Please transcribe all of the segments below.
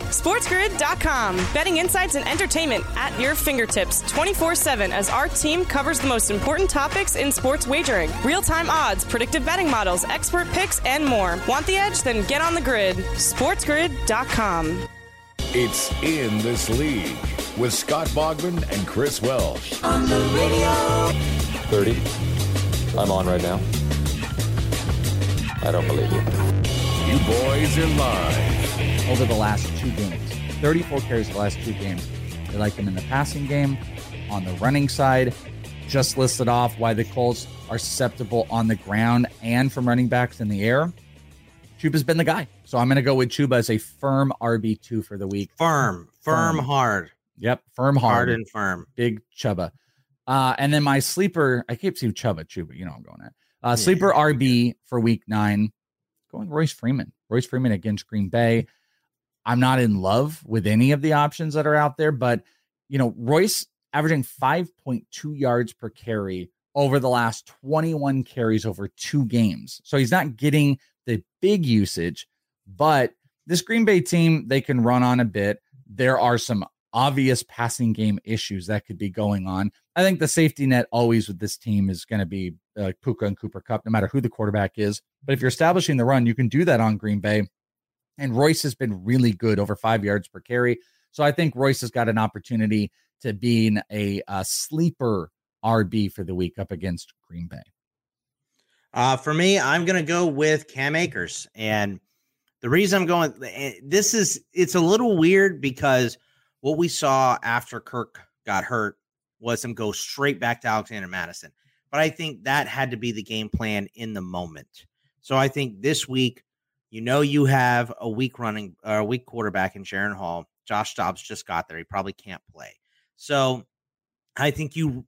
SportsGrid.com. Betting insights and entertainment at your fingertips 24 7 as our team covers the most important topics in sports wagering real time odds, predictive betting models, expert picks, and more. Want the edge? Then get on the grid. SportsGrid.com. It's In This League with Scott Bogman and Chris Welsh. On the radio. 30. I'm on right now. I don't believe you. You boys are live over the last two games. 34 carries the last two games. They like him in the passing game, on the running side. Just listed off why the Colts are susceptible on the ground and from running backs in the air. Chuba's been the guy. So I'm going to go with Chuba as a firm RB2 for the week. Firm, firm, firm. hard. Yep, firm, hard. Hard and firm. Big Chuba. Uh, and then my sleeper, I keep seeing Chuba, Chuba, you know I'm going at. Uh, yeah. Sleeper RB for week nine, going Royce Freeman. Royce Freeman against Green Bay. I'm not in love with any of the options that are out there, but you know, Royce averaging 5.2 yards per carry over the last 21 carries over two games. So he's not getting the big usage, but this Green Bay team, they can run on a bit. There are some obvious passing game issues that could be going on. I think the safety net always with this team is going to be uh, Puka and Cooper Kupp, no matter who the quarterback is. But if you're establishing the run, you can do that on Green Bay. And Royce has been really good over five yards per carry. So I think Royce has got an opportunity to being a, a sleeper RB for the week up against Green Bay. Uh, for me, I'm going to go with Cam Akers. And the reason I'm going, eh, this is, it's a little weird because what we saw after Kirk got hurt was him go straight back to Alexander Mattison. But I think that had to be the game plan in the moment. So I think this week, you know you have a weak running or a weak quarterback in Jaren Hall. Josh Dobbs just got there. He probably can't play. So I think you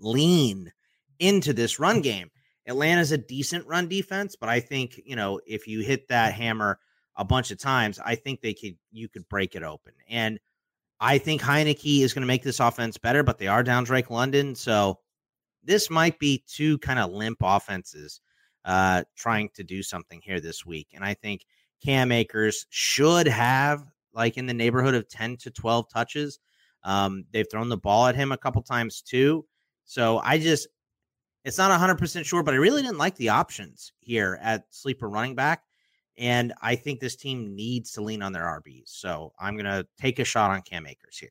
lean into this run mm. game. Atlanta's a decent run defense, but I think, you know, if you hit that hammer a bunch of times, I think they could you could break it open. And I think Heinicke is going to make this offense better, but they are down Drake London. So this might be two kind of limp offenses uh, trying to do something here this week. And I think Cam Akers should have like in the neighborhood of 10 to 12 touches. Um, they've thrown the ball at him a couple times too. So I just, it's not 100% sure, but I really didn't like the options here at sleeper running back. And I think this team needs to lean on their RBs. So I'm going to take a shot on Cam Akers here.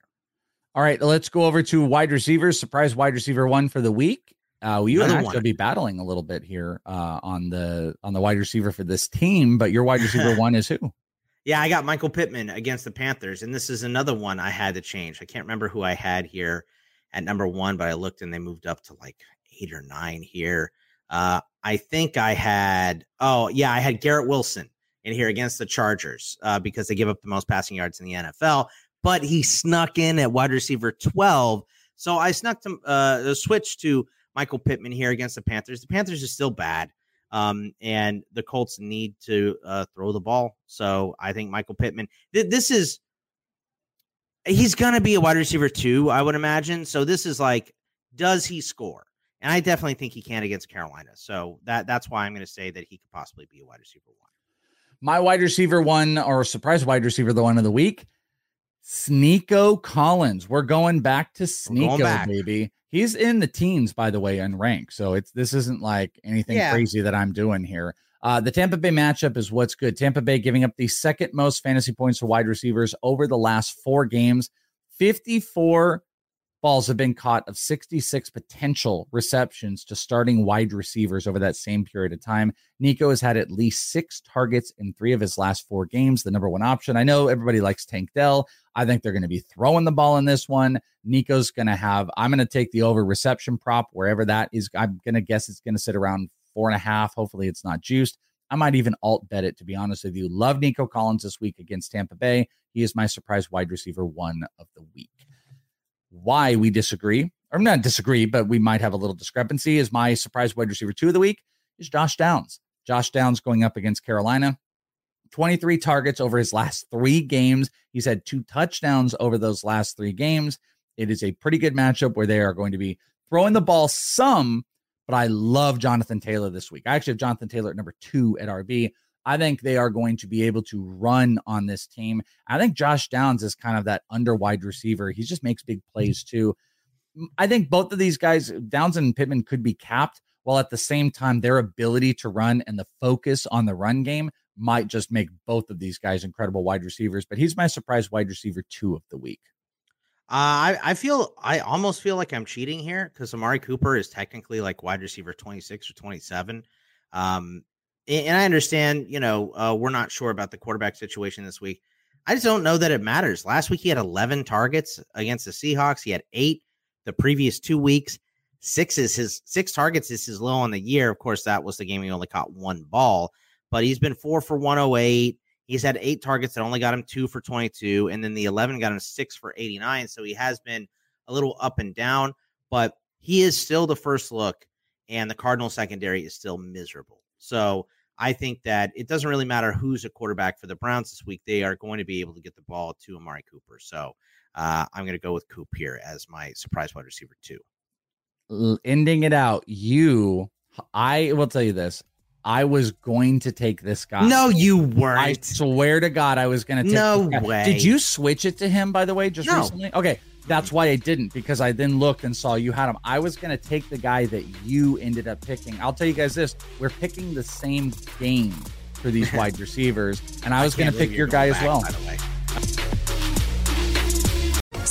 All right, let's go over to wide receivers. Surprise wide receiver one for the week. Uh, well, you and I will be battling a little bit here uh, on the on the wide receiver for this team, but your wide receiver one is who? Yeah, I got Michael Pittman against the Panthers, and this is another one I had to change. I can't remember who I had here at number one, but I looked and they moved up to like eight or nine here. Uh, I think I had oh yeah, I had Garrett Wilson in here against the Chargers uh, because they give up the most passing yards in the NFL, but he snuck in at wide receiver twelve. So I snuck to uh, switch to Michael Pittman here against the Panthers. The Panthers are still bad, um, and the Colts need to uh, throw the ball. So I think Michael Pittman. Th- this is he's gonna be a wide receiver too, I would imagine. So this is like, does he score? And I definitely think he can against Carolina. So that that's why I'm going to say that he could possibly be a wide receiver one. My wide receiver one or surprise wide receiver the one of the week, Sneeko Collins. We're going back to Sneeko, back. baby. He's in the teens, by the way, in rank. So it's this isn't like anything yeah. crazy that I'm doing here. Uh, the Tampa Bay matchup is what's good. Tampa Bay giving up the second most fantasy points to wide receivers over the last four games 54 balls have been caught of 66 potential receptions to starting wide receivers over that same period of time. Nico has had at least six targets in three of his last four games, the number one option. I know everybody likes Tank Dell. I think they're going to be throwing the ball in this one. Nico's going to have, I'm going to take the over reception prop wherever that is. I'm going to guess it's going to sit around four and a half. Hopefully it's not juiced. I might even alt bet it, to be honest with you. Love Nico Collins this week against Tampa Bay. He is my surprise wide receiver one of the week why we disagree, or not disagree, but we might have a little discrepancy, is my surprise wide receiver two of the week is Josh Downs. Josh Downs going up against Carolina. 23 targets over his last three games. He's had two touchdowns over those last three games. It is a pretty good matchup where they are going to be throwing the ball some, but I love Jonathan Taylor this week. I actually have Jonathan Taylor at number two at RB. I think they are going to be able to run on this team. I think Josh Downs is kind of that under wide receiver. He just makes big plays too. I think both of these guys, Downs and Pittman, could be capped, while at the same time, their ability to run and the focus on the run game might just make both of these guys incredible wide receivers. But he's my surprise wide receiver two of the week. Uh, I, I feel I almost feel like I'm cheating here because Amari Cooper is technically like wide receiver 26 or 27. Um, and I understand, you know, uh, we're not sure about the quarterback situation this week. I just don't know that it matters. Last week he had 11 targets against the Seahawks. He had eight the previous two weeks. Six is his six targets is his low on the year. Of course, that was the game he only caught one ball, but he's been four for 108. He's had eight targets that only got him two for 22, and then the 11 got him six for 89. So he has been a little up and down, but he is still the first look, and the Cardinal secondary is still miserable. So I think that it doesn't really matter who's a quarterback for the Browns this week. They are going to be able to get the ball to Amari Cooper. So uh, I'm going to go with Coop here as my surprise wide receiver, too. Ending it out, you, I will tell you this. I was going to take this guy. No, you weren't. I swear to God, I was going to take No way. Did you switch it to him, by the way, just No. recently? Okay. That's why I didn't because I then looked and saw you had him. I was going to take the guy that you ended up picking. I'll tell you guys this we're picking the same game for these wide receivers, and I was going can't to pick your guy going as well. back, by the way.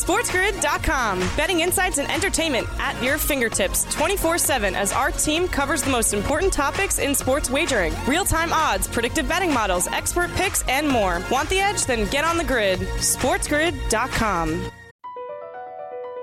SportsGrid.com. Betting insights and entertainment at your fingertips 24 7 as our team covers the most important topics in sports wagering real time odds, predictive betting models, expert picks, and more. Want the edge? Then get on the grid. SportsGrid.com.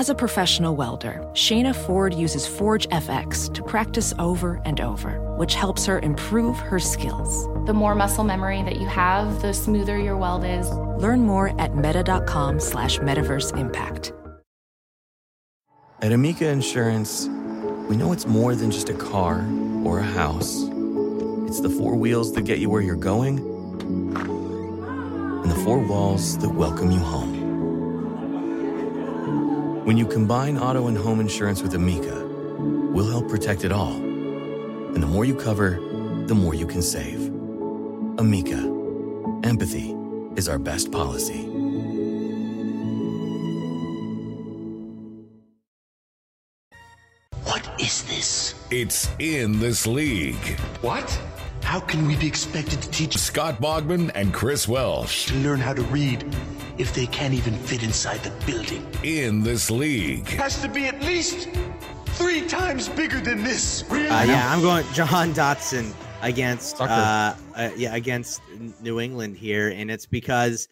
As a professional welder, Shayna Ford uses Forge FX to practice over and over, which helps her improve her skills. The more muscle memory that you have, the smoother your weld is. Learn more at meta.com slash metaverse impact. At Amica Insurance, we know it's more than just a car or a house. It's the four wheels that get you where you're going and the four walls that welcome you home. When you combine auto and home insurance with Amica, we'll help protect it all. And the more you cover, the more you can save. Amica, empathy is our best policy. What is this? It's in this league. What? How can we be expected to teach Scott Bogman and Chris Welsh. to learn how to read if they can't even fit inside the building? In this league. Has to be at least three times bigger than this. Uh, yeah, I'm going Jahan Dotson against uh, uh, yeah against New England here, and it's because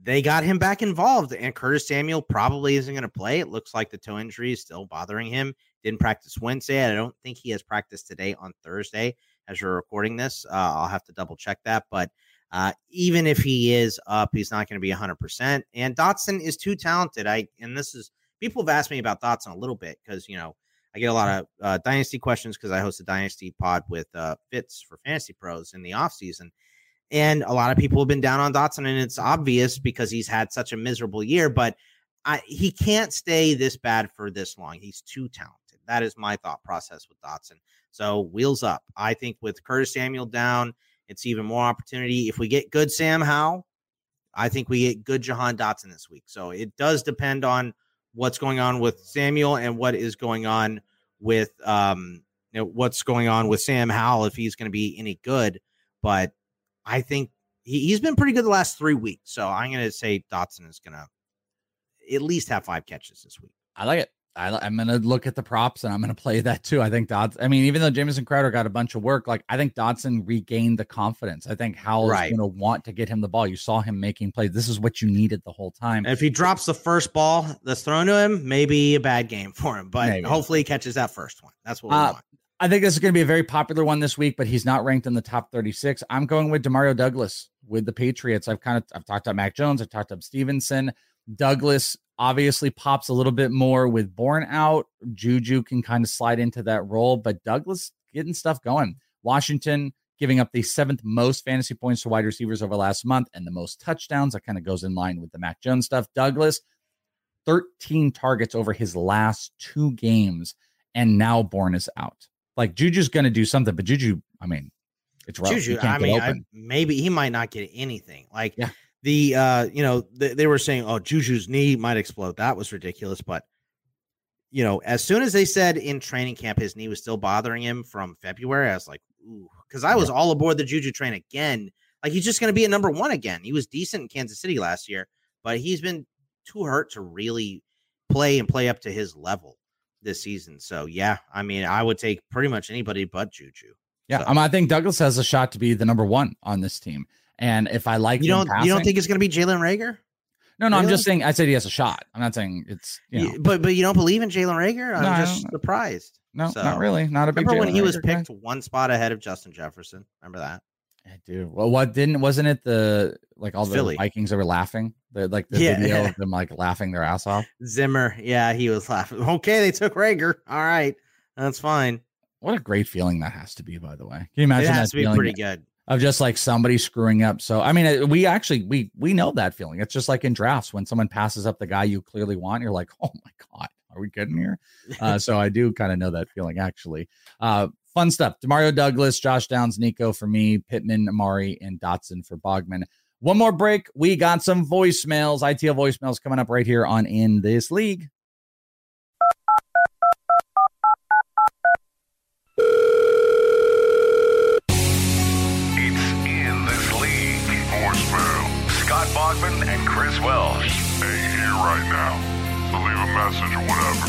they got him back involved, and Curtis Samuel probably isn't going to play. It looks like the toe injury is still bothering him. Didn't practice Wednesday. I don't think he has practiced today on Thursday as you're recording this. Uh, I'll have to double check that, but. Uh, even if he is up, he's not going to be 100%. And Dotson is too talented. I and this is people have asked me about Dotson a little bit because you know I get a lot of uh, dynasty questions because I host a dynasty pod with uh, Fitz for Fantasy Pros in the offseason. And a lot of people have been down on Dotson, and it's obvious because he's had such a miserable year. But I he can't stay this bad for this long. He's too talented. That is my thought process with Dotson. So wheels up. I think with Curtis Samuel down, it's even more opportunity. If we get good Sam Howell, I think we get good Jahan Dotson this week. So it does depend on what's going on with Samuel and what is going on with um you know what's going on with Sam Howell if he's going to be any good. But I think he's been pretty good the last three weeks. So I'm going to say Dotson is going to at least have five catches this week. I like it. I, am going to look at the props and I'm going to play that too. I think Dotson, I mean, even though Jamison Crowder got a bunch of work, like I think Dotson regained the confidence. I think Howell's right. going to want to get him the ball. You saw him making plays. This is what you needed the whole time. And if he drops the first ball that's thrown to him, maybe a bad game for him, but maybe. hopefully he catches that first one. That's what we uh, want. I think this is going to be a very popular one this week, but he's not ranked in the top 36. I'm going with Demario Douglas with the Patriots. I've kind of I've talked about Mac Jones, I've talked about Stevenson. Douglas obviously pops a little bit more with Bourne out. Juju can kind of slide into that role, but Douglas getting stuff going. Washington giving up the seventh most fantasy points to wide receivers over last month and the most touchdowns. That kind of goes in line with the Mac Jones stuff. Douglas, 13 targets over his last two games, and now Bourne is out. Like Juju's going to do something, but Juju, I mean, it's rough. Juju, I mean, I, maybe he might not get anything. Like, yeah the uh you know th- they were saying oh Juju's knee might explode. That was ridiculous, but you know, as soon as they said in training camp his knee was still bothering him from February, I was like, ooh, because I was yeah. all aboard the Juju train again. Like he's just going to be a number one again. He was decent in Kansas City last year, but he's been too hurt to really play and play up to his level this season. So yeah, I mean, I would take pretty much anybody but Juju. Yeah, so. I think Douglas has a shot to be the number one on this team. And if I like you don't passing, you don't think it's going to be Jalen Reagor? No, no, really? I'm just saying. I said he has a shot. I'm not saying it's you know. But but you don't believe in Jalen Reagor? I'm no, just surprised. No, so, not really. Not a big. Remember when he Reagor was picked guy? one spot ahead of Justin Jefferson? Remember that? I do. Well, what didn't wasn't it the like all the Philly. Vikings that were laughing? The like the yeah. video of them like laughing their ass off. Zimmer, yeah, he was laughing. Okay, they took Reagor. All right, that's fine. What a great feeling that has to be, by the way. Can you imagine? It has that to be pretty good of just like somebody screwing up. So I mean, we actually we we know that feeling. It's just like in drafts when someone passes up the guy you clearly want, you're like, oh my god, are we getting here? Uh, so I do kind of know that feeling actually. Uh, fun stuff. Demario Douglas, Josh Downs, Nico for me, Pittman, Amari, and Dotson for Bogman. One more break. We got some voicemails, ITL voicemails coming up right here on In This League. And Chris here right now. Leave a message or whatever.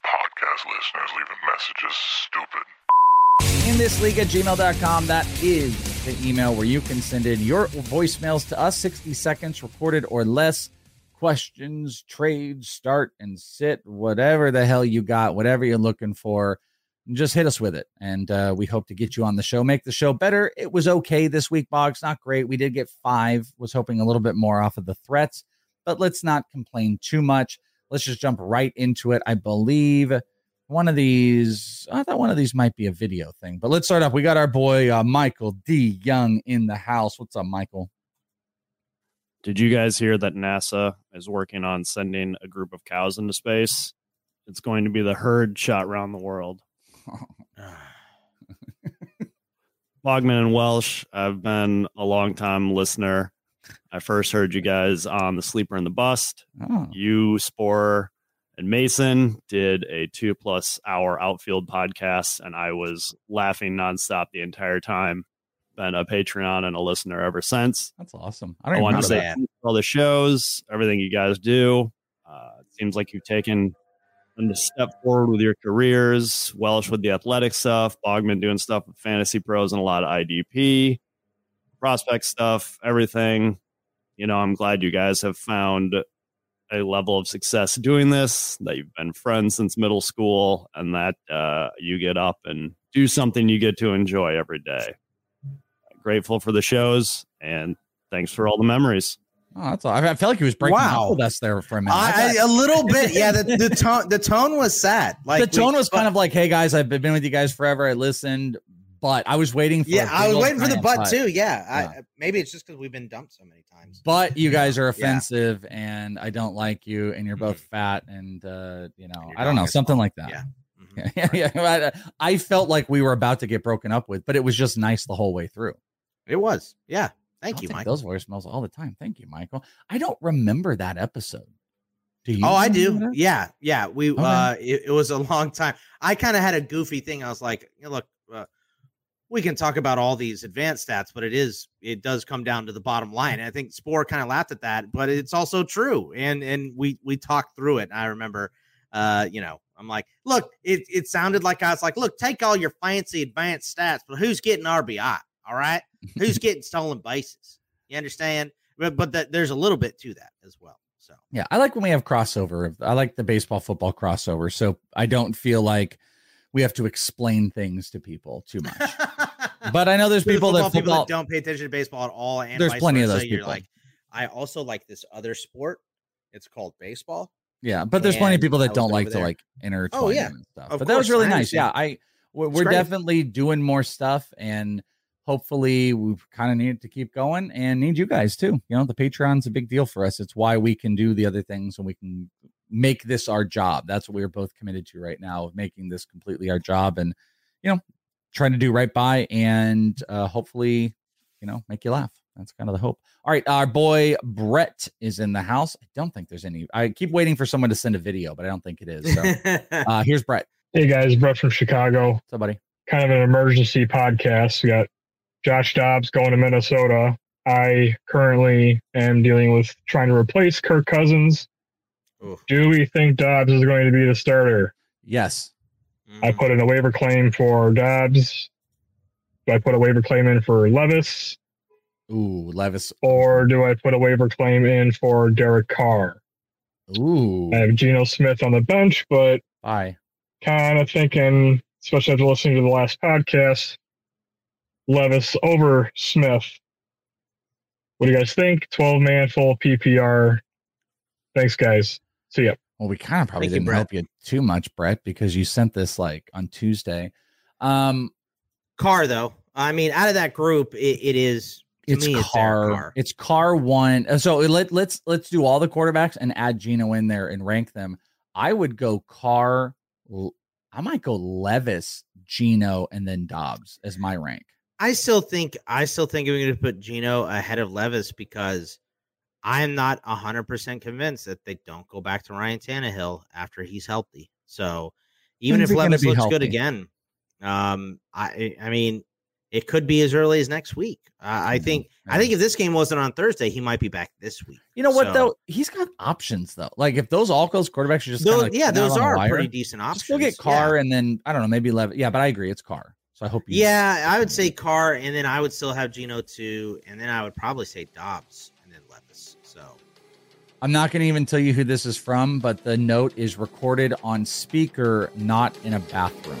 Podcast listeners leaving messages stupid. In this league at gmail.com, that is the email where you can send in your voicemails to us, 60 seconds recorded or less. Questions, trades, start and sit, whatever the hell you got, whatever you're looking for just hit us with it. And uh, we hope to get you on the show, make the show better. It was okay this week, Boggs. Not great. We did get five, was hoping a little bit more off of the threats, but let's not complain too much. Let's just jump right into it. I believe one of these, I thought one of these might be a video thing, but let's start off. We got our boy uh, Michael D. Young in the house. What's up, Michael? Did you guys hear that NASA is working on sending a group of cows into space? It's going to be the herd shot around the world. Bogman and Welsh, I've been a long time listener. I first heard you guys on the Sleeper and the Bust. Oh. You, Spore, and Mason did a two plus hour outfield podcast, and I was laughing nonstop the entire time. Been a Patreon and a listener ever since. That's awesome. I, I want to say all the shows, everything you guys do. Uh, it seems like you've taken and to step forward with your careers. Welsh with the athletic stuff, Bogman doing stuff with fantasy pros and a lot of IDP, prospect stuff, everything. You know, I'm glad you guys have found a level of success doing this, that you've been friends since middle school, and that uh, you get up and do something you get to enjoy every day. Grateful for the shows and thanks for all the memories. Oh, that's all. I felt like he was breaking wow. with us there for a minute. I, a little bit, yeah. The, the tone, the tone was sad. Like the tone we, was kind of like, "Hey guys, I've been with you guys forever. I listened, but. I was waiting for. Yeah, I was waiting for the butt butt. too. Yeah, Yeah. I, maybe it's just because we've been dumped so many times. But you guys are Yeah. offensive, and I don't like you, and you're both Mm-hmm. fat, and uh, you know, I don't know, something like that. Yeah. Yeah, yeah, yeah. I I felt like we were about to get broken up with, but it was just nice the whole way through. It was. Yeah. Thank I'll you, Mike. Those voicemails all the time. Thank you, Michael. I don't remember that episode. Do you? Oh, I do. that? Yeah, yeah. We Okay. uh it, it was a long time. I kind of had a goofy thing. I was like, "You know, look, uh, we can talk about all these advanced stats, but it is it does come down to the bottom line. And I think Spore kind of laughed at that, but it's also true. And and we we talked through it. I remember uh, you know, I'm like, look, it it sounded like I was like, look, take all your fancy advanced stats, but who's getting RBI? All right. Who's getting stolen bases? You understand? But but that there's a little bit to that as well. So Yeah, I like when we have crossover. I like the baseball football crossover, so I don't feel like we have to explain things to people too much. but I know there's For the people that people football. that don't pay attention to baseball at all. And There's plenty of those You're people. like, I also like this other sport. It's called baseball. Yeah, but there's plenty of people that don't like to like intertwine Oh, yeah. and stuff. Of but that was really nice. Yeah. I we're, we're definitely doing more stuff, and hopefully we kind of need to keep going and need you guys too. You know, the Patreon's a big deal for us. It's why we can do the other things and we can make this our job. That's what we're both committed to right now of making this completely our job and you know trying to do right by and uh, hopefully you know make you laugh. That's kind of the hope. All right, our boy Brett is in the house. I don't think there's any. I keep waiting for someone to send a video, but I don't think it is. So uh, here's Brett. Hey guys, Brett from Chicago. Somebody. Kind of an emergency podcast. We got Josh Dobbs going to Minnesota. I currently am dealing with trying to replace Kirk Cousins. Do we think Dobbs is going to be the starter? Yes. I put in a waiver claim for Dobbs. Do I put a waiver claim in for Levis? Ooh, Levis. Or do I put a waiver claim in for Derek Carr? Ooh. I have Geno Smith on the bench, but I kind of thinking, especially after listening to the last podcast, Levis over Smith. What do you guys think? 12 man full PPR. Thanks, guys. See ya. Well, we kind of probably Thank didn't Brett. help you too much, Brett, because you sent this like on Tuesday. Um, Carr though. I mean, out of that group, it, it is. To it's me, it's Carr, It's Carr one. uh, So let let's let's do all the quarterbacks and add Geno in there and rank them. I would go Carr. I might go Levis, Geno, and then Dobbs as my rank. I still think I still think we're going to put Geno ahead of Levis because I am not hundred percent convinced that they don't go back to Ryan Tannehill after he's healthy. So even if Levis looks healthy? good again, um, I I mean, it could be as early as next week. Uh, I think I think if this game wasn't on Thursday, he might be back this week. You know what So- though? He's got options though. Like if those all those quarterbacks are just Those- like yeah, those are wire, pretty decent options. Just go get Carr and then I don't know, maybe Levis. Yeah, but I agree, it's Carr. So I hope you. Yeah, I would say Carr, and then I would still have Geno too, and then I would probably say Dobbs and then Levis. So I'm not going to even tell you who this is from, but the note is recorded on speaker, not in a bathroom.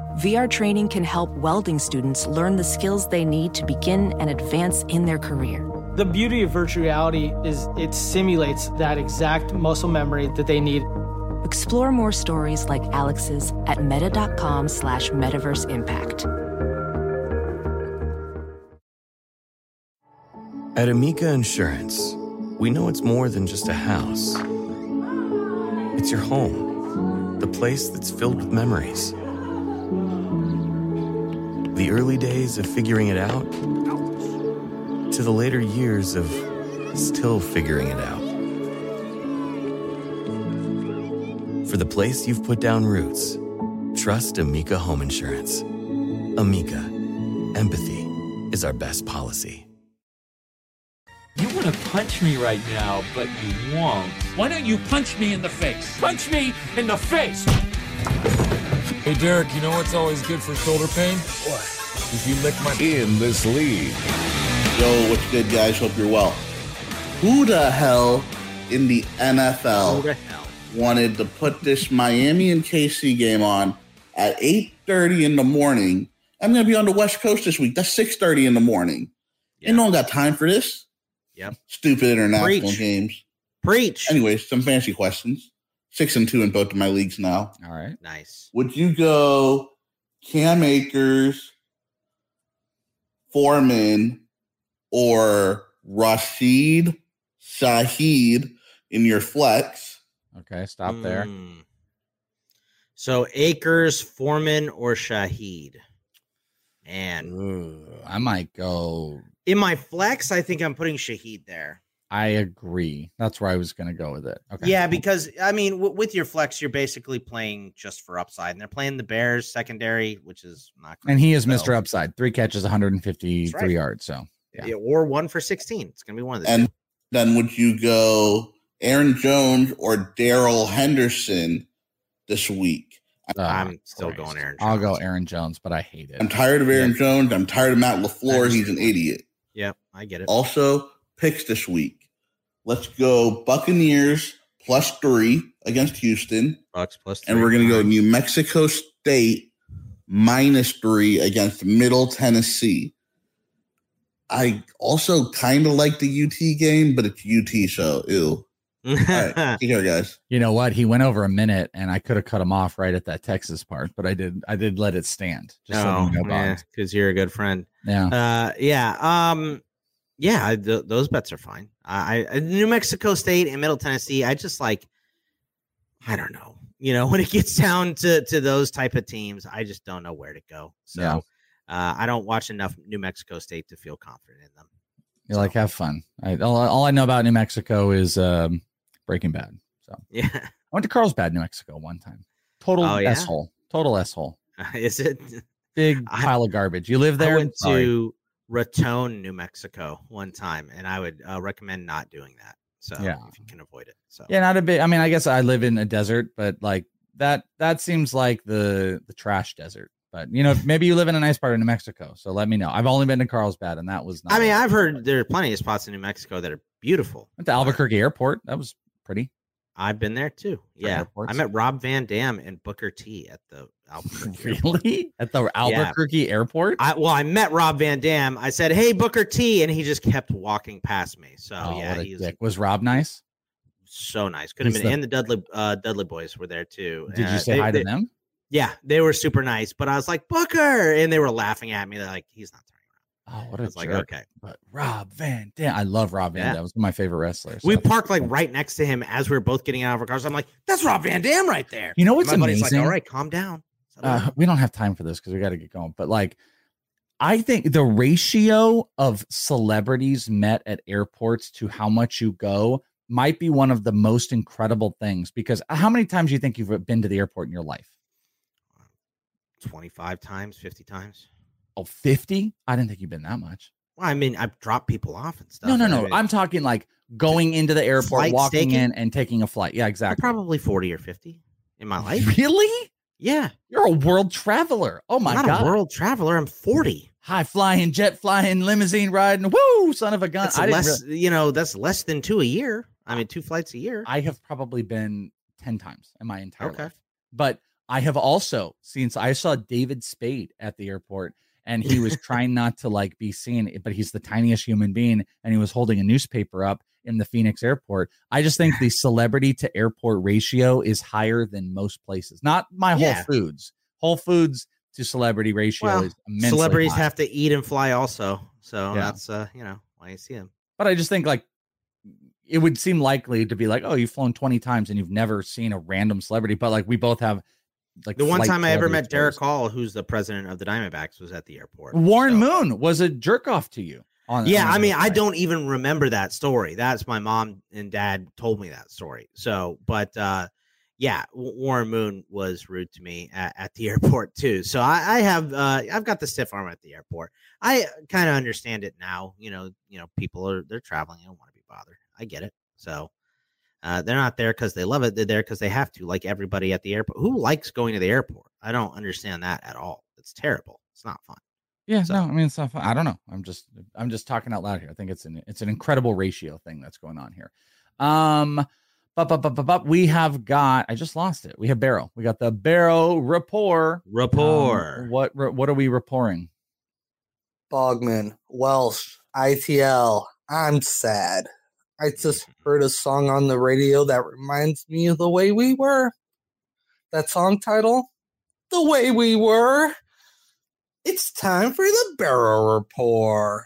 VR training can help welding students learn the skills they need to begin and advance in their career. The beauty of virtual reality is it simulates that exact muscle memory that they need. Explore more stories like Alex's at meta.com slash metaverse impact. At Amica Insurance, we know it's more than just a house. It's your home, the place that's filled with memories. The early days of figuring it out to the later years of still figuring it out. For the place you've put down roots, trust Amica Home Insurance. Amica, empathy is our best policy. You want to punch me right now, but you won't. Why don't you punch me in the face? Punch me in the face! Hey, Derek, you know what's always good for shoulder pain? What? If you lick my. In this league. Yo, what's good, guys? Hope you're well. Who the hell in the NFL the wanted to put this Miami and KC game on at 8.30 in the morning? I'm going to be on the West Coast this week. That's 6.30 in the morning. Ain't no one got time for this. Yep. Stupid international Preach. games. Preach. Anyways, some fancy questions. Six and two in both of my leagues now. All right. Nice. Would you go Cam Akers, Foreman, or Rashid Shaheed in your flex? Okay, stop there. Mm. So Akers, Foreman, or Shaheed? And I might go. in my flex, I think I'm putting Shaheed there. I agree. That's where I was going to go with it. Okay. Yeah, because I mean, w- with your flex, you're basically playing just for upside, and they're playing the Bears secondary, which is not. And he is great, Mr. Upside. Three catches, 153 right. yards. So yeah. Yeah, or one for 16. It's gonna be one of the And two. then would you go Aaron Jones or Darrell Henderson this week? Uh, I'm still going Aaron. Jones. I'll go Aaron Jones, but I hate it. I'm tired of Aaron Jones. I'm tired of Matt LaFleur. He's an idiot. Yep, I get it. Also, picks this week. Let's go Buccaneers plus three against Houston. Bucks plus And we're going to go New Mexico State minus three against Middle Tennessee. I also kind of like the UT game, but it's UT, so ew. All right, take care, guys. You know what? He went over a minute, and I could have cut him off right at that Texas part, but I did. I did let it stand. Just so Oh, you know, Boggs. because you're a good friend. Yeah. Uh, yeah. Um, yeah. I- th- those bets are fine. I, I New Mexico State and Middle Tennessee. I just like. I don't know. You know, when it gets down to to those type of teams, I just don't know where to go. So. Yeah. Uh, I don't watch enough New Mexico State to feel confident in them. You're like, have fun. I, all, all I know about New Mexico is um, Breaking Bad. So Yeah. I went to Carlsbad, New Mexico, one time. Total Oh, yeah? s. Total asshole. Is it? Big I- pile of garbage. You live there? I went to Raton, New Mexico, one time, and I would uh, recommend not doing that. So Yeah. if you can avoid it. So Yeah, not a bit. I mean, I guess I live in a desert, but like that that seems like the the trash desert. But you know, maybe you live in a nice part of New Mexico, so let me know. I've only been to Carlsbad, and that was not. I mean, I've heard there are plenty of spots in New Mexico that are beautiful. went to Albuquerque Airport. That was pretty. I've been there too. Yeah. I met Rob Van Dam and Booker T at the Albuquerque. Really at the Albuquerque Airport. I, well, I met Rob Van Dam. I said, "Hey, Booker T," and he just kept walking past me. So oh, yeah, a he's. Was Rob nice? so nice. Could have been, the- and the Dudley uh, Dudley boys were there too. Did you Uh, say they- hi to they- them? Yeah, they were super nice. But I was like Booker, and they were laughing at me. They're like, "He's not Oh, what I a was like, jerk. okay. But Rob Van Dam, I love Rob Van Yeah. Dam. That was my favorite wrestlers. We parked like right next to him as we were both getting out of our cars. I'm like, "That's Rob Van Dam right there." You know what's And my buddy's amazing? Like, All right, calm down. uh, we don't have time for this because we got to get going. But like, I think the ratio of celebrities met at airports to how much you go might be one of the most incredible things. Because how many times do you think you've been to the airport in your life? 25 times, 50 times. Oh, 50? I didn't think you've been that much. Well, I mean, I've dropped people off and stuff. No, no, no. I'm talking like going into the airport, walking in, and taking a flight. Yeah, exactly. probably 40 or 50 in my life. Really? Yeah. You're a world traveler. Oh my I'm not god. a world traveler. I'm 40. High flying, jet flying, limousine riding. Woo, son of a gun. That's I less, rea- you know, that's less than two a year. I mean, two flights a year. I have probably been 10 times in my entire Okay. life. But I have also since I saw David Spade at the airport and he was trying not to like be seen, but he's the tiniest human being and he was holding a newspaper up in the Phoenix airport. I just think the celebrity to airport ratio is higher than most places. Not my Whole Yeah. Foods. Whole Foods to celebrity ratio Well, is immensely celebrities high. have to eat and fly also. So Yeah. that's, uh, you know, why you see them. But I just think like it would seem likely to be like, oh, you've flown 20 times and you've never seen a random celebrity. But like we both have like The one time I ever met Derrick. Hall, who's the president of the Diamondbacks, was at the airport. Warren Moon was a jerk off to you. On yeah, on I mean, I don't even remember that story. That's my mom and dad told me that story. So, but uh yeah, Warren Moon was rude to me at, at the airport too. So I, I have uh I've got the stiff arm at the airport. I kind of understand it now. You know, you know, people are they're traveling. They don't want to be bothered. I get it. So uh, they're not there because they love it. They're there because they have to, like everybody at the airport. Who likes going to the airport? I don't understand that at all. It's terrible. It's not fun. Yeah, no, I mean it's not fun. I don't know. I'm just I'm just talking out loud here. I think it's an it's an incredible ratio thing that's going on here. Um but but but but, but we have got I just lost it. We have Barrow. We got the Barrow rapport. Rapport. Um, what what are we rapporting? Bogman, Welsh, ITL. I'm sad. I just mm-hmm. heard a song on the radio that reminds me of the way we were. That song title, The Way We Were. It's time for the Barrel Report.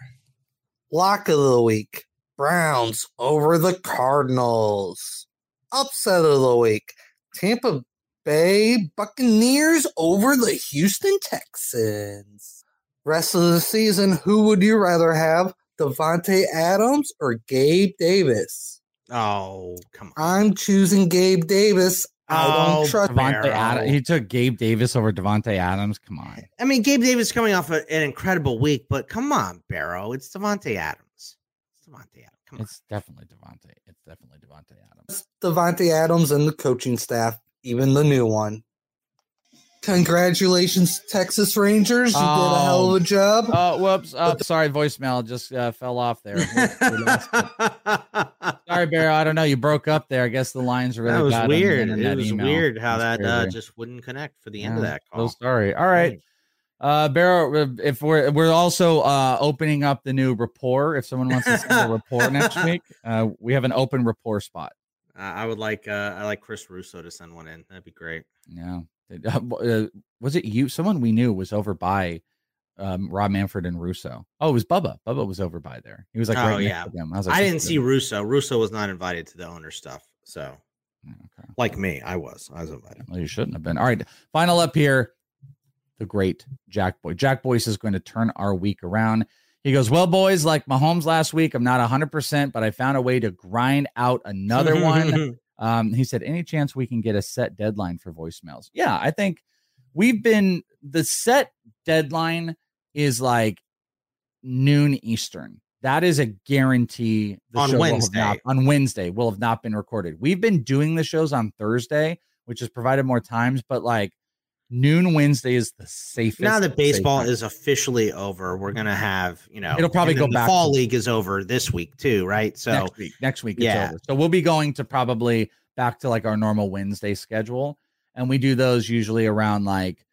Lock of the week Browns over the Cardinals. Upset of the week Tampa Bay Buccaneers over the Houston Texans. Rest of the season, who would you rather have, Davante Adams or Gabe Davis? Oh, come on. I'm choosing Gabe Davis. I Oh, don't trust Davante Adams. He took Gabe Davis over Davante Adams. Come on. I mean, Gabe Davis coming off a, an incredible week, but come on, Barrow. It's Davante Adams. It's Davante Adams. Come It's definitely Davante. It's definitely Davante Adams. Davante Adams and the coaching staff, even the new one. Congratulations, Texas Rangers. You did a hell of a job. Oh, whoops. Oh, sorry. Voicemail just uh, fell off there. We- we lost it. sorry, Barrow. I don't know. You broke up there. I guess the lines really that was got weird. internet It was email. weird how That's that uh, just wouldn't connect for the end of Yeah, that So call. sorry. All right. Uh Barrow, uh, if we're we're also uh opening up the new rapport. If someone wants to send a rapport next week, uh we have an open rapport spot. Uh, I would like uh, I like Chris Russo to send one in. That'd be great. Yeah. Uh, uh, was it you? Someone we knew was over by um Rob Manfred and Russo. Oh, it was Bubba. Bubba was over by there. He was like, oh right next yeah. I like, I didn't see. Russo. Russo was not invited to the owner stuff. So, like me, I was. I was invited. Well, you shouldn't have been. All right. Final up here. The great Jack Boy. Jack Boyce is going to turn our week around. He goes, Well, boys, like Mahomes last week, I'm not 100%, but I found a way to grind out another one. Um, he said, Any chance we can get a set deadline for voicemails? Yeah, I think we've been, the set deadline is like noon Eastern. That is a guarantee. The On Wednesday. not- on Wednesday will have not been recorded. We've been doing the shows on Thursday, which has provided more times, but like noon Wednesday is the safest. now that baseball safe- is officially over, we're gonna have you know It'll probably go back The fall league is over this week too, right? So next week. Next week, it's yeah. over. So we'll be going to probably back to like our normal Wednesday schedule, and we do those usually around like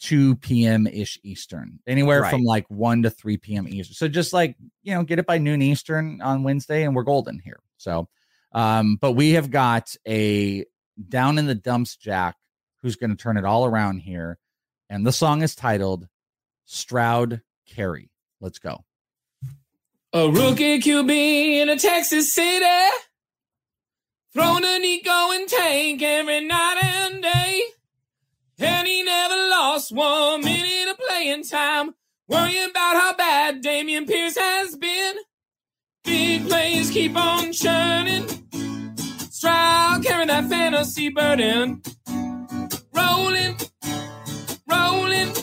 2 p.m. ish Eastern, anywhere from like 1 to 3 p.m. Eastern. So just like you know, get it by noon Eastern on Wednesday, and we're golden here. So, um, but we have got a down in the dumps Jack who's going to turn it all around here, and the song is titled Stroud Carey. Let's go. A rookie QB in a Texas city. Throwing an Nico and tank every night and day. And he never lost one minute of playing time. Worrying about how bad Dameon Pierce has been. Big plays keep on churning. Stroud carrying that fantasy burden. Rolling, rolling,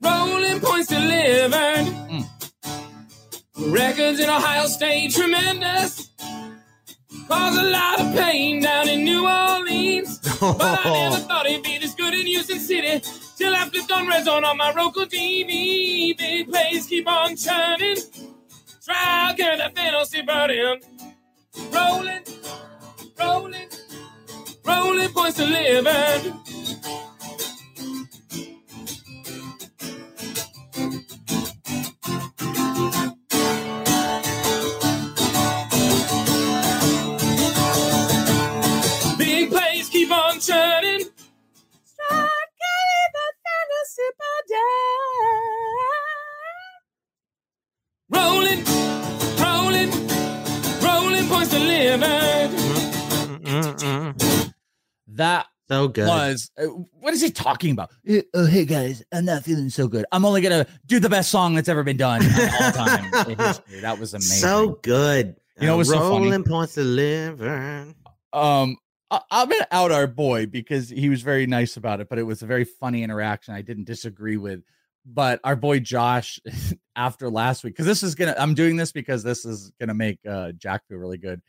rolling points delivered. Hmm. Records in Ohio State, tremendous. Cause a lot of pain down in New Orleans. But I never thought it'd be this good in Houston City. Till I flipped on Red Zone on my Roku TV. Big plays keep on churning. Try carry that fantasy burden. Rolling, rolling, rolling points delivered. Rolling. That So good. Was uh, what is he talking about? Oh, hey guys, I'm not feeling so good. I'm only gonna do the best song that's ever been done all time. That was amazing. So good. You know it what's so funny? Rolling points delivered. um I, I'm gonna out our boy because he was very nice about it, but it was a very funny interaction. I didn't disagree with. But our boy Josh, after last week, because this is gonna, I'm doing this because this is gonna make uh, Jack feel really good.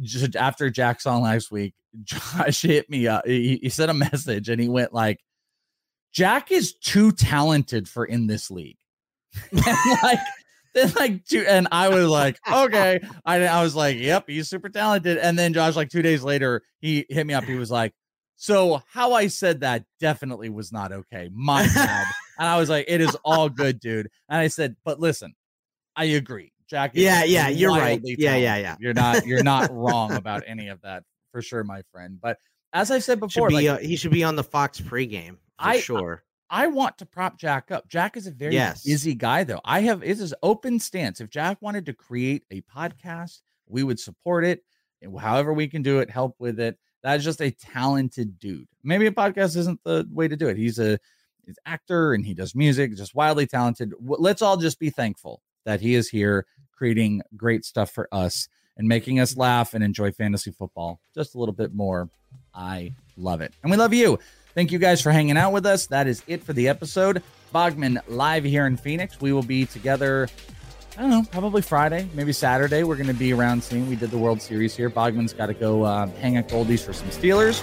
Just after Jack's on last week, Josh hit me up. He, he sent a message and he went like, "Jack is too talented for in this league." and like then like two and I was like, okay. I I was like, yep, he's super talented. And then Josh, like two days later, he hit me up. He was like, so how I said that definitely was not okay. My bad. and I was like, it is all good, dude. And I said, but listen, I agree. Jack. is Yeah, yeah, you're right. wildly Yeah, yeah, yeah. You're not you're not wrong about any of that for sure, my friend. But as I said Should before, be, like, uh, he should be on the Fox pregame for I- sure. I want to prop Jack up. Jack is a very Yes. busy guy, though. I have is open stance. If Jack wanted to create a podcast, we would support it. However, we can do it, help with it. That's just a talented dude. Maybe a podcast isn't the way to do it. He's a he's actor and he does music, just wildly talented. Let's all just be thankful that he is here creating great stuff for us and making us laugh and enjoy fantasy football just a little bit more. I love it. And we love you. Thank you guys for hanging out with us. That is it for the episode. Bogman live here in Phoenix. We will be together, I don't know, probably Friday, maybe Saturday. We're going to be around soon. We did the World Series here. Bogman's got to go uh, hang at Goldies for some Steelers.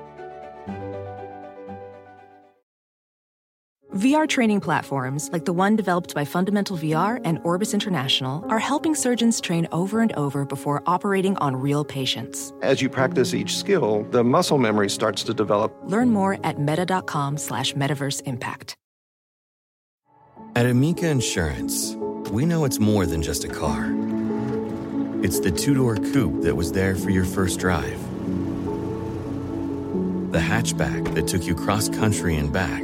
VR training platforms, like the one developed by Fundamental VR and Orbis International, are helping surgeons train over and over before operating on real patients. As you practice each skill, the muscle memory starts to develop. Learn more at meta.com slash metaverse impact. At Amica Insurance, we know it's more than just a car. It's the two door coupe that was there for your first drive, the hatchback that took you cross country and back,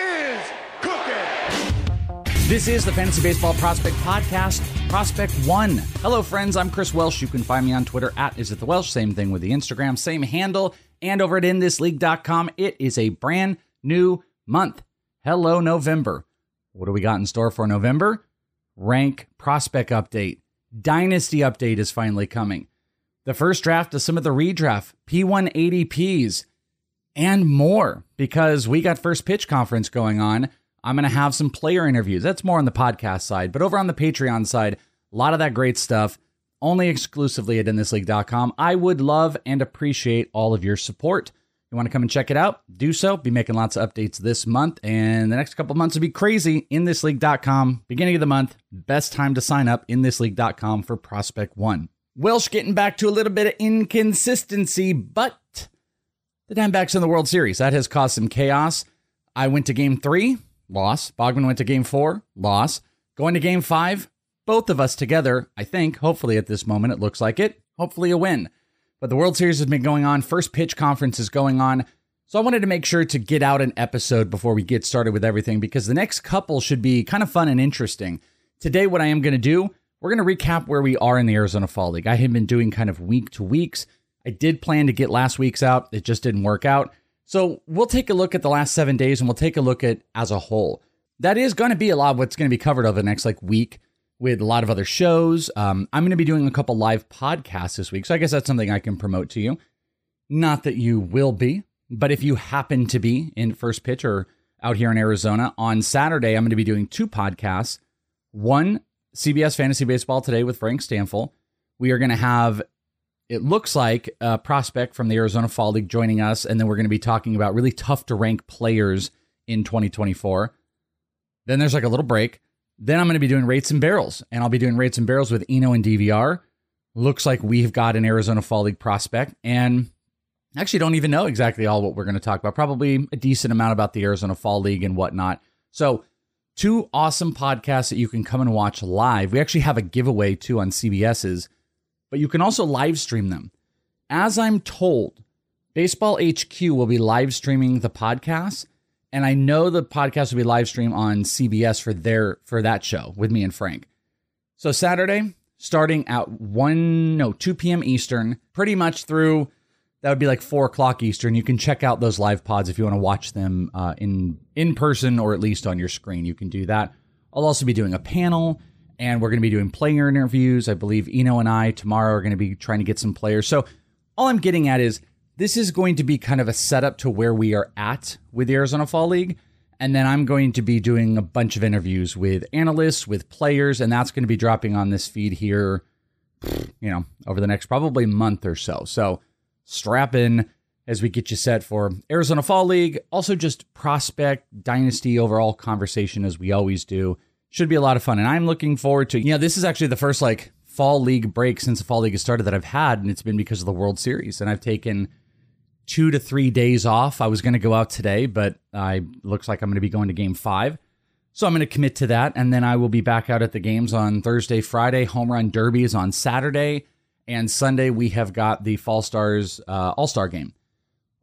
This is the Fantasy Baseball Prospect Podcast, Prospect One. Hello, friends. I'm Chris Welsh. You can find me on Twitter at Is It The Welsh. Same thing with the Instagram, same handle. And over at InThisLeague.com, it is a brand new month. Hello, November. What do we got in store for November? Rank Prospect Update. Dynasty Update is finally coming. The first draft of some of the redraft, P180Ps, and more because we got first pitch conference going on. I'm going to have some player interviews. That's more on the podcast side, but over on the Patreon side, a lot of that great stuff only exclusively at inthisleague.com. I would love and appreciate all of your support. You want to come and check it out? Do so. Be making lots of updates this month, and the next couple months will be crazy. InThisLeague.com, beginning of the month, best time to sign up. InThisLeague.com for Prospect One. Welsh getting back to a little bit of inconsistency, but the Diamondbacks in the World Series. That has caused some chaos. I went to game three, loss. Bogman went to game four, loss. Going to game five, both of us together, I think, hopefully at this moment, it looks like it. Hopefully a win. But the World Series has been going on. First pitch conference is going on. So I wanted to make sure to get out an episode before we get started with everything because the next couple should be kind of fun and interesting. Today, what I am going to do, we're going to recap where we are in the Arizona Fall League. I have been doing kind of week to weeks. I did plan to get last week's out, it just didn't work out. So we'll take a look at the last seven days and we'll take a look at as a whole. that is going to be a lot of what's going to be covered over the next like week with a lot of other shows. Um, I'm going to be doing a couple live podcasts this week. So I guess that's something I can promote to you. Not that you will be, but if you happen to be in first pitch or out here in Arizona on Saturday, I'm going to be doing two podcasts. One, CBS Fantasy Baseball today with Frank Stampfl. We are going to have, it looks like, a prospect from the Arizona Fall League joining us. And then we're going to be talking about really tough to rank players in 2024. Then there's like a little break. Then I'm going to be doing rates and barrels, and I'll be doing rates and barrels with Eno and DVR. Looks like we've got an Arizona Fall League prospect, and actually don't even know exactly all what we're going to talk about. Probably a decent amount about the Arizona Fall League and whatnot. So, two awesome podcasts that you can come and watch live. We actually have a giveaway too on CBS's, but you can also live stream them. As I'm told, Baseball HQ will be live streaming the podcast, and I know the podcast will be live streamed on CBS for their for that show with me and Frank. So Saturday, starting at one no two p.m. Eastern, pretty much through that would be like four o'clock Eastern. You can check out those live pods if you want to watch them uh, in in person or at least on your screen. You can do that. I'll also be doing a panel, and we're going to be doing player interviews. I believe Eno and I tomorrow are going to be trying to get some players. So all I'm getting at is this is going to be kind of a setup to where we are at with the Arizona Fall League. And then I'm going to be doing a bunch of interviews with analysts, with players, and that's going to be dropping on this feed here, you know, over the next probably month or so. So strap in as we get you set for Arizona Fall League. Also, just prospect dynasty overall conversation as we always do. Should be a lot of fun. And I'm looking forward to, you know, this is actually the first like fall league break since the fall league has started that I've had, and it's been because of the World Series. And I've taken two to three days off. I was going to go out today, but I looks like I'm going to be going to game five. So I'm going to commit to that. And then I will be back out at the games on Thursday, Friday. Home run derby is on Saturday. And Sunday, we have got the Fall Stars uh, All Star game,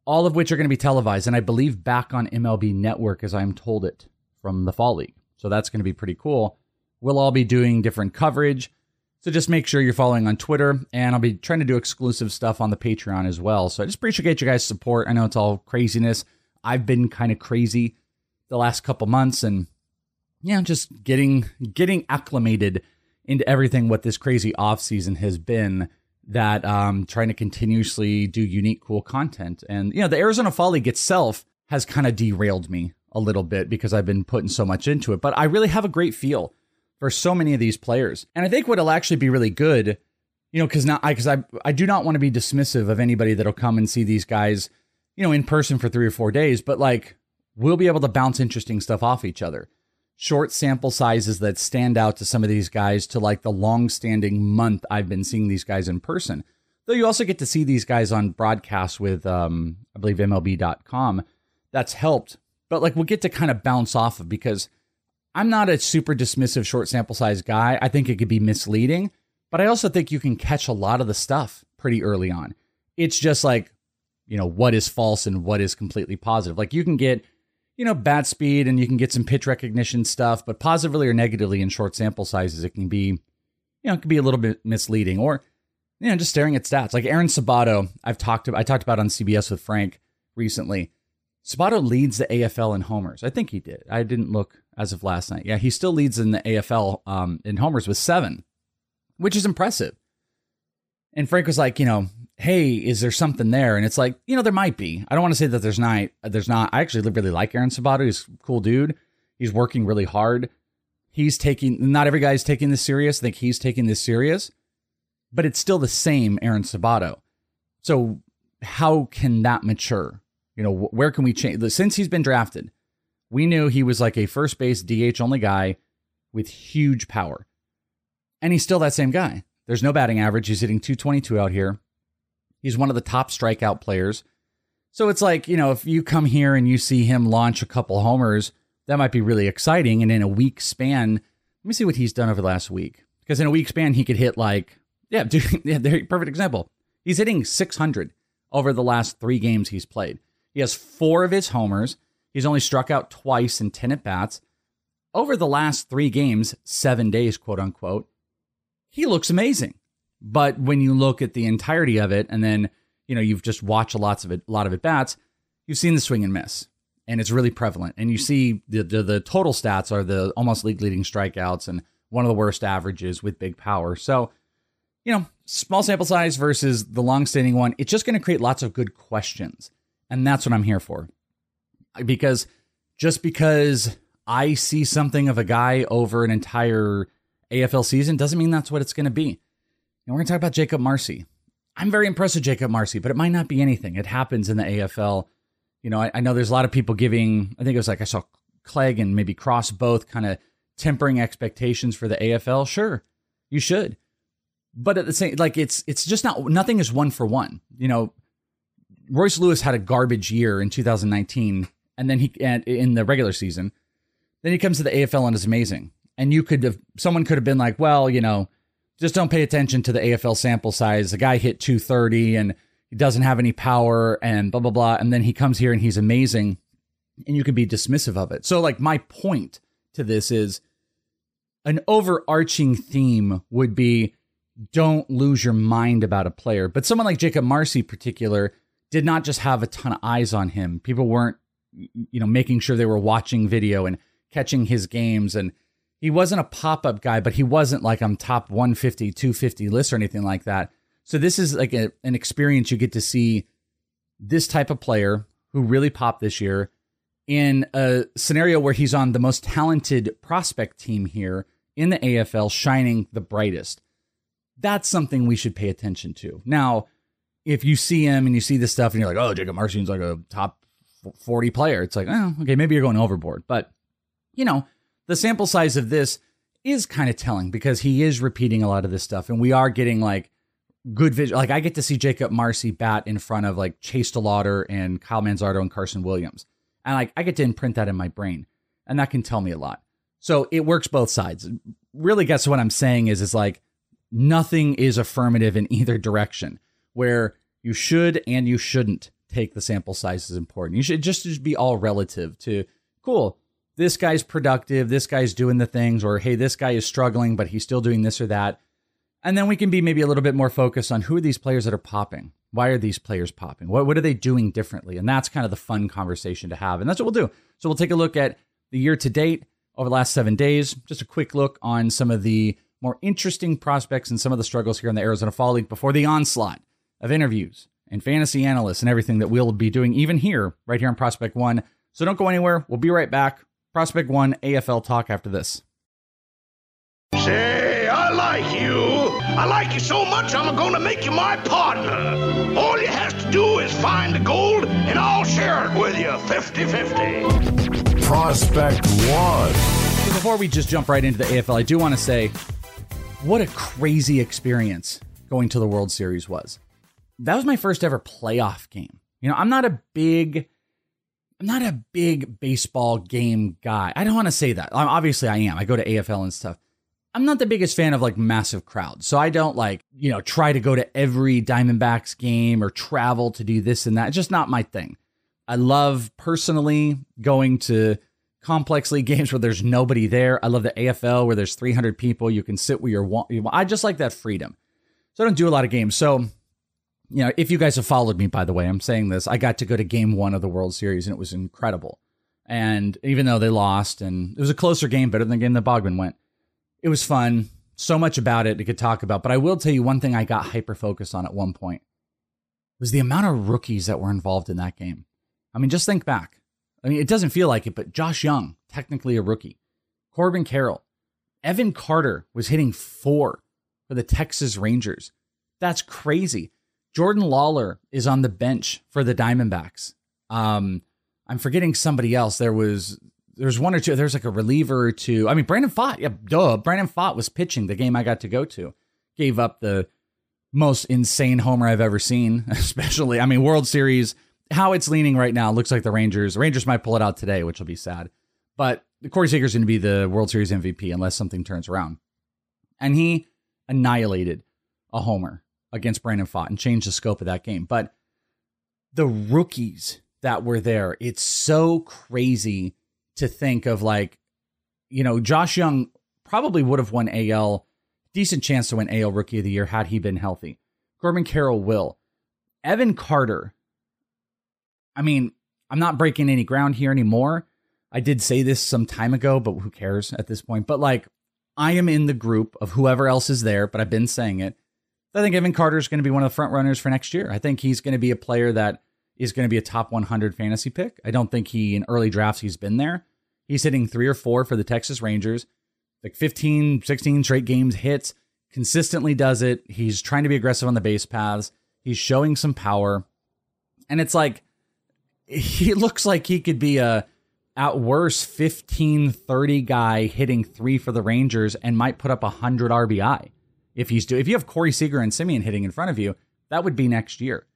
all of which are going to be televised. And I believe back on MLB Network, as I'm told it from the Fall League. So that's going to be pretty cool. We'll all be doing different coverage. So just make sure you're following on Twitter, and I'll be trying to do exclusive stuff on the Patreon as well. So I just appreciate you guys' support. I know it's all craziness. I've been kind of crazy the last couple months, and yeah, just getting getting acclimated into everything what this crazy off season has been. That um, trying to continuously do unique, cool content, and you know, the Arizona Fall League itself has kind of derailed me a little bit because I've been putting so much into it. But I really have a great feel for so many of these players. And I think what'll actually be really good, you know, because now I because I I do not want to be dismissive of anybody that'll come and see these guys, you know, in person for three or four days, but like we'll be able to bounce interesting stuff off each other. Short sample sizes that stand out to some of these guys to like the long standing month I've been seeing these guys in person. Though you also get to see these guys on broadcast with um, I believe MLB.com. That's helped. But like we'll get to kind of bounce off of because I'm not a super dismissive short sample size guy. I think it could be misleading, but I also think you can catch a lot of the stuff pretty early on. It's just like, you know, what is false and what is completely positive. Like you can get, you know, bat speed and you can get some pitch recognition stuff, but positively or negatively in short sample sizes, it can be, you know, it can be a little bit misleading or, you know, just staring at stats. Like Aaron Sabato, I've talked I talked about on CBS with Frank recently. Sabato leads the AFL in homers. I think he did. I didn't look as of last night. Yeah, he still leads in the AFL um, in homers with seven, which is impressive. And Frank was like, you know, hey, is there something there? And it's like, you know, there might be. I don't want to say that there's not. There's not. I actually really like Aaron Sabato. He's a cool dude. He's working really hard. He's taking. Not every guy's taking this serious. I think he's taking this serious, but it's still the same Aaron Sabato. So how can that mature? You know, where can we change? Since he's been drafted, we knew he was like a first base DH only guy with huge power. And he's still that same guy. There's no batting average. He's hitting 222 out here. He's one of the top strikeout players. So it's like, you know, if you come here and you see him launch a couple homers, that might be really exciting. And in a week span, let me see what he's done over the last week. Because in a week span, he could hit like, yeah, dude, yeah, perfect example. He's hitting 600 over the last three games he's played. He has four of his homers. He's only struck out twice in 10 at bats. Over the last three games, seven days, quote unquote, he looks amazing. But when you look at the entirety of it, and then, you know, you've just watched lots of it, a lot of at bats, you've seen the swing and miss. and it's really prevalent. And you see the, the the total stats are the almost league leading strikeouts and one of the worst averages with big power. So, you know, small sample size versus the long standing one, it's just going to create lots of good questions. And that's what I'm here for. Because just because I see something of a guy over an entire AFL season doesn't mean that's what it's going to be. And we're going to talk about Jakob Marsee. I'm very impressed with Jakob Marsee, but it might not be anything. It happens in the AFL. You know, I, I know there's a lot of people giving, I think it was like I saw Clegg and maybe Cross both kind of tempering expectations for the AFL. Sure, you should. But at the same like it's it's just not nothing is one for one. You know, Royce Lewis had a garbage year in 2019 and then he and in the regular season. Then he comes to the AFL and is amazing. And you could have someone could have been like, well, you know, just don't pay attention to the AFL sample size. The guy hit 230 and he doesn't have any power and blah blah blah. And then he comes here and he's amazing, and you can be dismissive of it. So like my point to this is an overarching theme would be don't lose your mind about a player. But someone like Jakob Marsee, particular, did not just have a ton of eyes on him. People weren't, you know, making sure they were watching video and catching his games. And he wasn't a pop up guy, but he wasn't like I'm top 150, 250 list or anything like that. So this is like a, an experience you get to see this type of player who really popped this year in a scenario where he's on the most talented prospect team here in the AFL, shining the brightest. That's something we should pay attention to. Now, if you see him and you see this stuff and you're like, oh, Jakob Marsee's like a top 40 player, it's like, oh, okay, maybe you're going overboard. But, you know, the sample size of this is kind of telling because he is repeating a lot of this stuff. And we are getting like good vision. Like I get to see Jakob Marsee bat in front of like Chase DeLauter and Kyle Manzardo and Carson Williams. And like I get to imprint that in my brain. And that can tell me a lot. So it works both sides. Really, guess what I'm saying is, is like nothing is affirmative in either direction. Where you should and you shouldn't take the sample size is important. You should just, just be all relative to cool. This guy's productive. This guy's doing the things, or hey, this guy is struggling, but he's still doing this or that. And then we can be maybe a little bit more focused on who are these players that are popping? Why are these players popping? What, what are they doing differently? And that's kind of the fun conversation to have. And that's what we'll do. So we'll take a look at the year to date over the last seven days. Just a quick look on some of the more interesting prospects and some of the struggles here in the Arizona Fall League before the onslaught of interviews and fantasy analysts and everything that we'll be doing even here, right here on Prospect One. So don't go anywhere. We'll be right back. Prospect One AFL talk after this. Say, I like you. I like you so much, I'm going to make you my partner. All you have to do is find the gold, and I'll share it with you 50 50. Prospect One. So before we just jump right into the AFL, I do want to say what a crazy experience going to the World Series was. That was my first ever playoff game. You know, I'm not a big I'm not a big baseball game guy. I don't want to say that. Obviously I am. I go to AFL and stuff. I'm not the biggest fan of like massive crowds. So I don't like, you know, try to go to every Diamondbacks game or travel to do this and that. It's just not my thing. I love personally going to complex league games where there's nobody there. I love the AFL where there's 300 people. You can sit where you're want. I just like that freedom. So I don't do a lot of games. So, you know, if you guys have followed me, by the way, I'm saying this, I got to go to game one of the World Series and it was incredible. And even though they lost and it was a closer game, better than the game that Bogman went, it was fun. So much about it to could talk about. But I will tell you one thing I got hyper focused on at one point was the amount of rookies that were involved in that game. I mean, just think back. I mean, it doesn't feel like it, but Josh Jung, technically a rookie. Corbin Carroll. Evan Carter was hitting four for the Texas Rangers. That's crazy. Jordan Lawlar is on the bench for the Diamondbacks. Um, I'm forgetting somebody else. There was there's one or two. There's like a reliever or two. I mean, Brandon Pfaadt. Yeah, duh. Brandon Pfaadt was pitching the game I got to go to. Gave up the most insane homer I've ever seen. Especially, I mean, World Series. How it's leaning right now looks like the Rangers. The Rangers might pull it out today, which will be sad. But Corey Seager's going to be the World Series MVP unless something turns around. And he annihilated a homer against Brandon Pfaadt and changed the scope of that game. But the rookies that were there, it's so crazy to think of like, you know, Josh Jung probably would have won AL, decent chance to win AL Rookie of the Year had he been healthy. Corbin Carroll will. Evan Carter, I mean, I'm not breaking any ground here anymore. I did say this some time ago, but who cares at this point? But like, I am in the group of whoever else is there, but I've been saying it. I think Evan Carter is going to be one of the front runners for next year. I think he's going to be a player that is going to be a top 100 fantasy pick. I don't think he in early drafts he's been there. He's hitting three or four for the Texas Rangers, like 15, 16 straight games hits, consistently does it. He's trying to be aggressive on the base paths. He's showing some power. And it's like, he looks like he could be a, at worst, 15, 30 guy hitting three for the Rangers and might put up 100 RBI. If he's if you have Corey Seager and Semien hitting in front of you, that would be next year.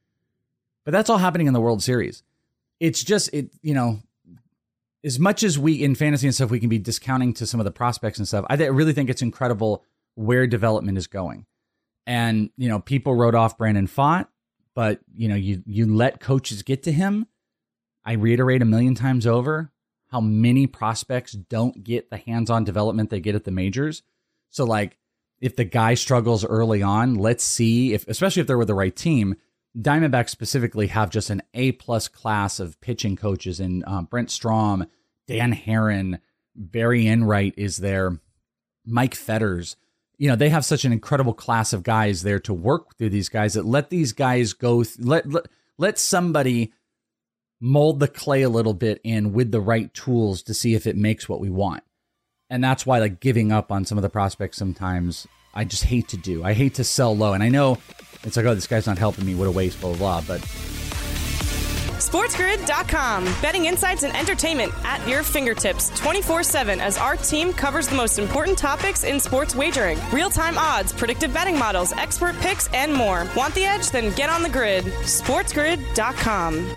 But that's all happening in the World Series. It's just it, you know, as much as we in fantasy and stuff, we can be discounting to some of the prospects and stuff. I th- really think it's incredible where development is going. And you know, people wrote off Brandon Pfaadt, but you know, you you let coaches get to him. I reiterate a million times over how many prospects don't get the hands-on development they get at the majors. So like if the guy struggles early on, let's see if especially if they're with the right team. Diamondbacks specifically have just an A plus class of pitching coaches, and um, Brent Strom, Dan Haren, Barry Enright is there, Mike Fetters. You know they have such an incredible class of guys there to work through these guys that let these guys go. Th- let, let let somebody mold the clay a little bit in with the right tools to see if it makes what we want. And that's why like giving up on some of the prospects sometimes I just hate to do. I hate to sell low. And I know it's like, oh, this guy's not helping me. What a waste, blah, blah, blah. But SportsGrid.com. Betting insights and entertainment at your fingertips 24 7 as our team covers the most important topics in sports wagering real time odds, predictive betting models, expert picks, and more. Want the edge? Then get on the grid. SportsGrid.com.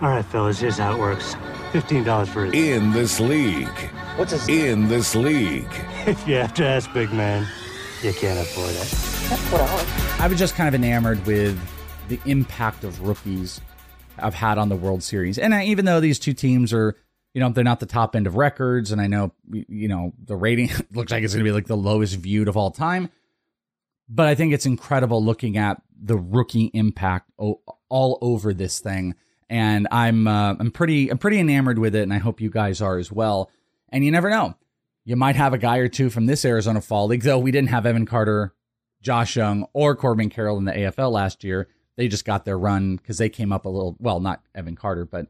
All right, fellas, here's how it works. $15 for it. In this league. What's this? In this league. If you have to ask, big man, you can't afford it. That's what I like. I was just kind of enamored with the impact of rookies I've had on the World Series. And I, even though these two teams are, you know, they're not the top end of records, and I know, you know, the rating looks like it's going to be like the lowest viewed of all time. But I think it's incredible looking at the rookie impact all over this thing and I'm uh, I'm pretty I'm pretty enamored with it, and I hope you guys are as well. And you never know, you might have a guy or two from this Arizona Fall League, though we didn't have Evan Carter, Josh Jung, or Corbin Carroll in the AFL last year. They just got their run because they came up a little. Well, not Evan Carter, but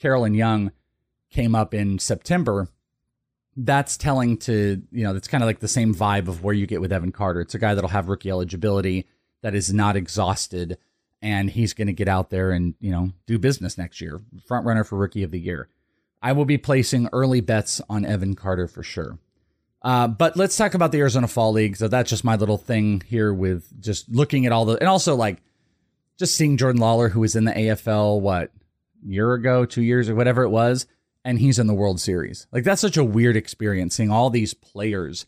Carroll and Jung came up in September. That's telling to you know that's kind of like the same vibe of where you get with Evan Carter. It's a guy that'll have rookie eligibility that is not exhausted and he's going to get out there and you know do business next year. Front runner for rookie of the year. I will be placing early bets on Evan Carter for sure. Uh, but let's talk about the Arizona Fall League. So that's just my little thing here with just looking at all the and also like just seeing Jordan Lawlar, who was in the AFL what year ago, two years or whatever it was, and he's in the World Series. Like that's such a weird experience seeing all these players.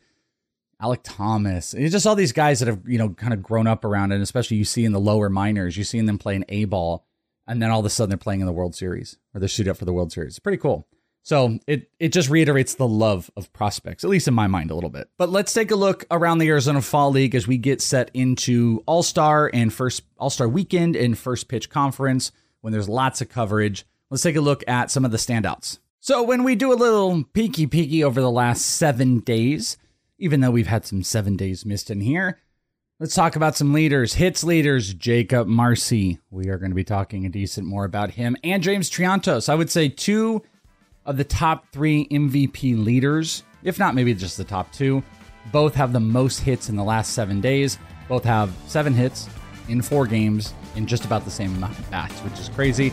Alek Thomas. It's just all these guys that have, you know, kind of grown up around it, and especially you see in the lower minors, you see them playing A ball, and then all of a sudden they're playing in the World Series or they're up for the World Series. It's pretty cool. So it it just reiterates the love of prospects, at least in my mind, a little bit. But let's take a look around the Arizona Fall League as we get set into All Star and first All Star Weekend and First Pitch Conference when there's lots of coverage. Let's take a look at some of the standouts. So when we do a little peeky peeky over the last seven days, even though we've had some seven days missed in here, let's talk about some leaders. Hits leaders, Jakob Marsee. We are going to be talking a decent more about him and James Triantos. I would say two of the top three MVP leaders, if not maybe just the top two, both have the most hits in the last seven days. Both have seven hits in four games in just about the same amount of bats, which is crazy.